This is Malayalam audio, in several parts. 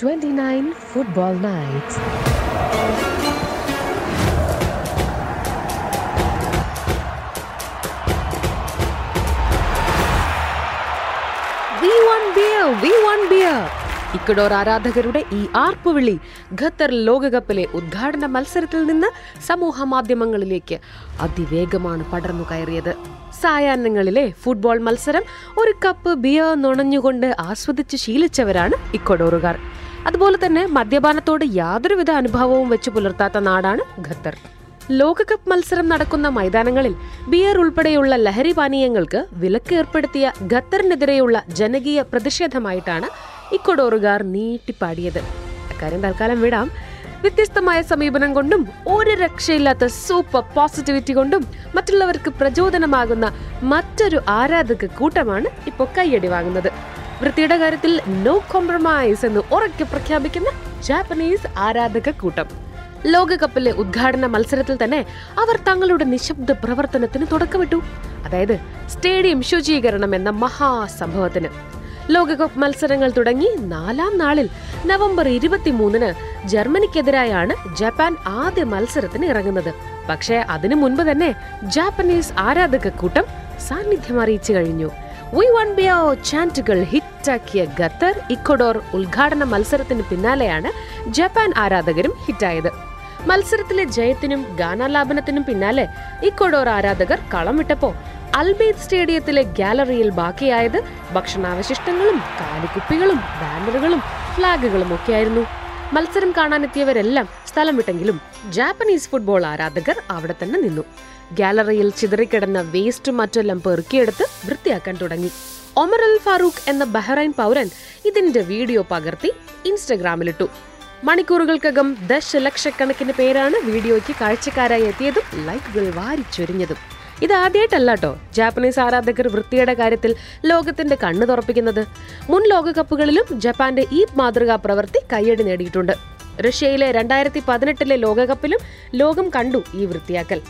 29 Football Nights. ഇക്കഡോർ ആരാധകരുടെ ഈ ആർപ്പുവിളി ഖത്തർ ലോകകപ്പിലെ ഉദ്ഘാടന മത്സരത്തിൽ നിന്ന് സമൂഹ മാധ്യമങ്ങളിലേക്ക് അതിവേഗമാണ് പടർന്നു കയറിയത്. സായാഹ്നങ്ങളിലെ ഫുട്ബോൾ മത്സരം ഒരു കപ്പ് ബിയർ നുണഞ്ഞുകൊണ്ട് ആസ്വദിച്ച് ശീലിച്ചവരാണ് ഇക്കഡോറുകാർ അതുപോലെ തന്നെ മദ്യപാനത്തോട് യാതൊരുവിധ അനുഭവവും വെച്ച് പുലർത്താത്ത നാടാണ് ഖത്തർ. ലോകകപ്പ് മത്സരം നടക്കുന്ന മൈതാനങ്ങളിൽ ബിയർ ഉൾപ്പെടെയുള്ള ലഹരി പാനീയങ്ങൾക്ക് വിലക്ക് ഏർപ്പെടുത്തിയ ഖത്തറിനെതിരെയുള്ള ജനകീയ പ്രതിഷേധമായിട്ടാണ് ഇക്കൊഡോറുകാർ നീട്ടിപ്പാടിയത്. അക്കാര്യം തൽക്കാലം വിടാം. വ്യത്യസ്തമായ സമീപനം കൊണ്ടും ഒരു രക്ഷയില്ലാത്ത സൂപ്പർ പോസിറ്റിവിറ്റി കൊണ്ടും മറ്റുള്ളവർക്ക് പ്രചോദനമാകുന്ന മറ്റൊരു ആരാധക കൂട്ടമാണ് ഇപ്പോൾ കയ്യടി വാങ്ങുന്നത്. വൃത്തിയുടെ കാര്യത്തിൽ നോ കോംപ്രമൈസ് എന്ന് ഉറക്കെ പ്രഖ്യാപിക്കുന്ന ജാപ്പനീസ് ആരാധക കൂട്ടം. ലോകകപ്പിലെ ഉദ്ഘാടന മത്സരത്തിൽ തന്നെ അവർ തങ്ങളുടെ നിശബ്ദ പ്രവർത്തനത്തിന് തുടക്കമിട്ടു. അതായത് സ്റ്റേഡിയം ശുചീകരണം എന്ന മഹാസംഭവത്തിന്. ലോകകപ്പ് മത്സരങ്ങൾ തുടങ്ങി നാലാം നാളിൽ നവംബർ ഇരുപത്തിമൂന്നിന് ജർമ്മനിക്കെതിരായാണ് ജപ്പാൻ ആദ്യ മത്സരത്തിന് ഇറങ്ങുന്നത്. പക്ഷേ അതിനു മുൻപ് തന്നെ ജാപ്പനീസ് ആരാധക കൂട്ടം സാന്നിധ്യം അറിയിച്ചു കഴിഞ്ഞു. വി വൺ ബിയോ ചാന്റുകൾ ഹിറ്റാക്കിയ ഖത്തർ ഇക്വഡോർ ഉദ്ഘാടന മത്സരത്തിന് പിന്നാലെയാണ് ജപ്പാൻ ആരാധകരും ഹിറ്റായത് മത്സരത്തിലെ ജയത്തിനും ഗാനാലാപനത്തിനും പിന്നാലെ ഇക്കോഡോർ ആരാധകർ കളം വിട്ടപ്പോ അൽബീദ് സ്റ്റേഡിയത്തിലെ ഗാലറിയിൽ ബാക്കിയായത് ഭക്ഷണാവശിഷ്ടങ്ങളും കാലിക്കുപ്പികളും ബാനറുകളും ഫ്ലാഗുകളും ഒക്കെയായിരുന്നു. മത്സരം കാണാനെത്തിയവരെല്ലാം സ്ഥലം വിട്ടെങ്കിലും ജാപ്പനീസ് ഫുട്ബോൾ ആരാധകർ അവിടെ തന്നെ നിന്നു. ഗാലറിയിൽ ചിതറിക്കിടന്ന വേസ്റ്റ് മറ്റെല്ലാം പെറുക്കിയെടുത്ത് വൃത്തിയാക്കാൻ തുടങ്ങി. ഒമർ അൽ ഫാറൂഖ് എന്ന ബഹ്റൈൻ പൗരൻ ഇതിന്റെ വീഡിയോ പകർത്തി ഇൻസ്റ്റഗ്രാമിലിട്ടു. മണിക്കൂറുകൾക്കകം ദശലക്ഷക്കണക്കിന് പേരാണ് വീഡിയോയ്ക്ക് കാഴ്ചക്കാരായി എത്തിയതും ലൈക്കുകൾ വാരിച്ചൊരിഞ്ഞതും ഇത് ആദ്യമായിട്ടല്ല കേട്ടോ ജാപ്പനീസ് ആരാധകർ വൃത്തിയുടെ കാര്യത്തിൽ ലോകത്തിന്റെ കണ്ണു തുറപ്പിക്കുന്നത്. മുൻ ലോകകപ്പുകളിലും ജപ്പാന്റെ ഈ മാതൃകാ പ്രവൃത്തി കയ്യടി നേടിയിട്ടുണ്ട്. റഷ്യയിലെ രണ്ടായിരത്തി പതിനെട്ടിലെ ലോകകപ്പിലും ലോകം കണ്ടു ഈ വൃത്തിയാക്കൽ.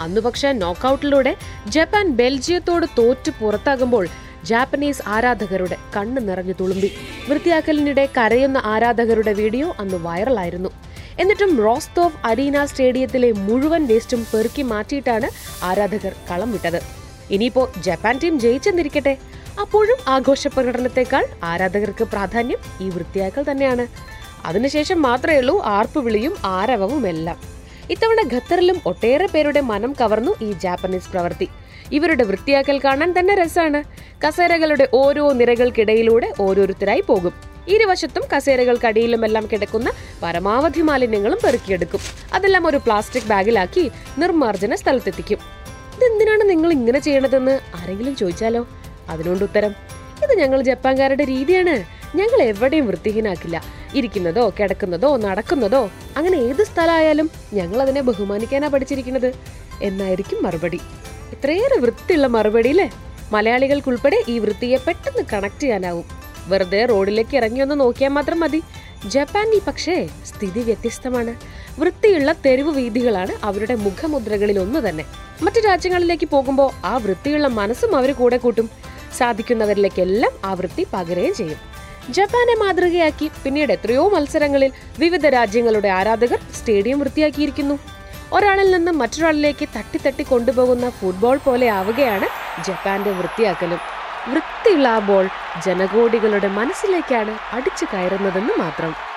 അന്നു പക്ഷേ നോക്കൌട്ടിലൂടെ ജപ്പാൻ ബെൽജിയത്തോട് തോറ്റു പുറത്താകുമ്പോൾ ജാപ്പനീസ് ആരാധകരുടെ കണ്ണ് നിറഞ്ഞു തുളുമ്പി. വൃത്തിയാക്കലിനിടെ കരയുന്ന ആരാധകരുടെ വീഡിയോ അന്ന് വൈറലായിരുന്നു. എന്നിട്ടും റോസ്തോവ് അരീന സ്റ്റേഡിയത്തിലെ മുഴുവൻ വേസ്റ്റും പെറുക്കി മാറ്റിയിട്ടാണ് ആരാധകർ കളം വിട്ടത്. ഇനിയിപ്പോ ജപ്പാൻ ടീം ജയിച്ചെന്നിരിക്കട്ടെ. അപ്പോഴും ആഘോഷ പ്രകടനത്തെക്കാൾ ആരാധകർക്ക് പ്രാധാന്യം ഈ വൃത്തിയാക്കൽ തന്നെയാണ്. അതിനുശേഷം മാത്രമേ ഉള്ളൂ ആർപ്പുവിളിയും ആരവവും എല്ലാം ഇത്തവണ ഖത്തറിലും ഒട്ടേറെ പേരുടെ മനം കവർന്നു ഈ ജാപ്പനീസ് പ്രവൃത്തി ഇവരുടെ വൃത്തിയാക്കൽ കാണാൻ തന്നെ രസമാണ്. കസേരകളുടെ ഓരോ നിരകൾക്കിടയിലൂടെ ഓരോരുത്തരായി പോകും. ഇരുവശത്തും കസേരകൾക്കടിയിലുമെല്ലാം കിടക്കുന്ന പരമാവധി മാലിന്യങ്ങളും പെറുക്കിയെടുക്കും. അതെല്ലാം ഒരു പ്ലാസ്റ്റിക് ബാഗിലാക്കി നിർമ്മാർജന സ്ഥലത്തെത്തിക്കും. ഇതെന്തിനാണ് നിങ്ങൾ ഇങ്ങനെ ചെയ്യണതെന്ന് ആരെങ്കിലും ചോദിച്ചാലോ? അതിനോണ്ട് ഉത്തരം ഇത് ഞങ്ങൾ ജപ്പാൻകാരുടെ രീതിയാണ്. ഞങ്ങൾ എവിടെയും വൃത്തിഹീനാക്കില്ല. ഇരിക്കുന്നതോ കിടക്കുന്നതോ നടക്കുന്നതോ അങ്ങനെ ഏത് സ്ഥലമായാലും ഞങ്ങൾ അതിനെ ബഹുമാനിക്കാനാ പഠിച്ചിരിക്കുന്നത്. എന്നായിരിക്കും മറുപടി. ഇത്രയേറെ വൃത്തിയുള്ള മറുപടി അല്ലേ മലയാളികൾക്കുൾപ്പെടെ ഈ വൃത്തിയെ പെട്ടെന്ന് കണക്ട് ചെയ്യാനാവും. വെറുതെ റോഡിലേക്ക് ഇറങ്ങി ഒന്ന് നോക്കിയാൽ മാത്രം മതി. ജപ്പാനിൽ പക്ഷേ സ്ഥിതി വ്യത്യസ്തമാണ്. വൃത്തിയുള്ള തെരുവ് വീതികളാണ് അവരുടെ മുഖമുദ്രകളിൽ ഒന്ന് തന്നെ. മറ്റു രാജ്യങ്ങളിലേക്ക് പോകുമ്പോൾ ആ വൃത്തിയുള്ള മനസ്സും അവർ കൂടെ കൂട്ടും. സാധിക്കുന്നവരിലേക്കെല്ലാം ആ വൃത്തി പകരുകയും ചെയ്യും. ജപ്പാനെ മാതൃകയാക്കി പിന്നീട് എത്രയോ മത്സരങ്ങളിൽ വിവിധ രാജ്യങ്ങളുടെ ആരാധകർ സ്റ്റേഡിയം വൃത്തിയാക്കിയിരിക്കുന്നു. ഒരാളിൽ നിന്ന് മറ്റൊരാളിലേക്ക് തട്ടിത്തട്ടി കൊണ്ടുപോകുന്ന ഫുട്ബോൾ പോലെ ആവുകയാണ് ജപ്പാന്റെ വൃത്തിയാക്കലും. വൃത്തിയുള്ള ആ ബോൾ ജനകോടികളുടെ മനസ്സിലേക്കാണ് അടിച്ചു കയറുന്നതെന്ന് മാത്രം.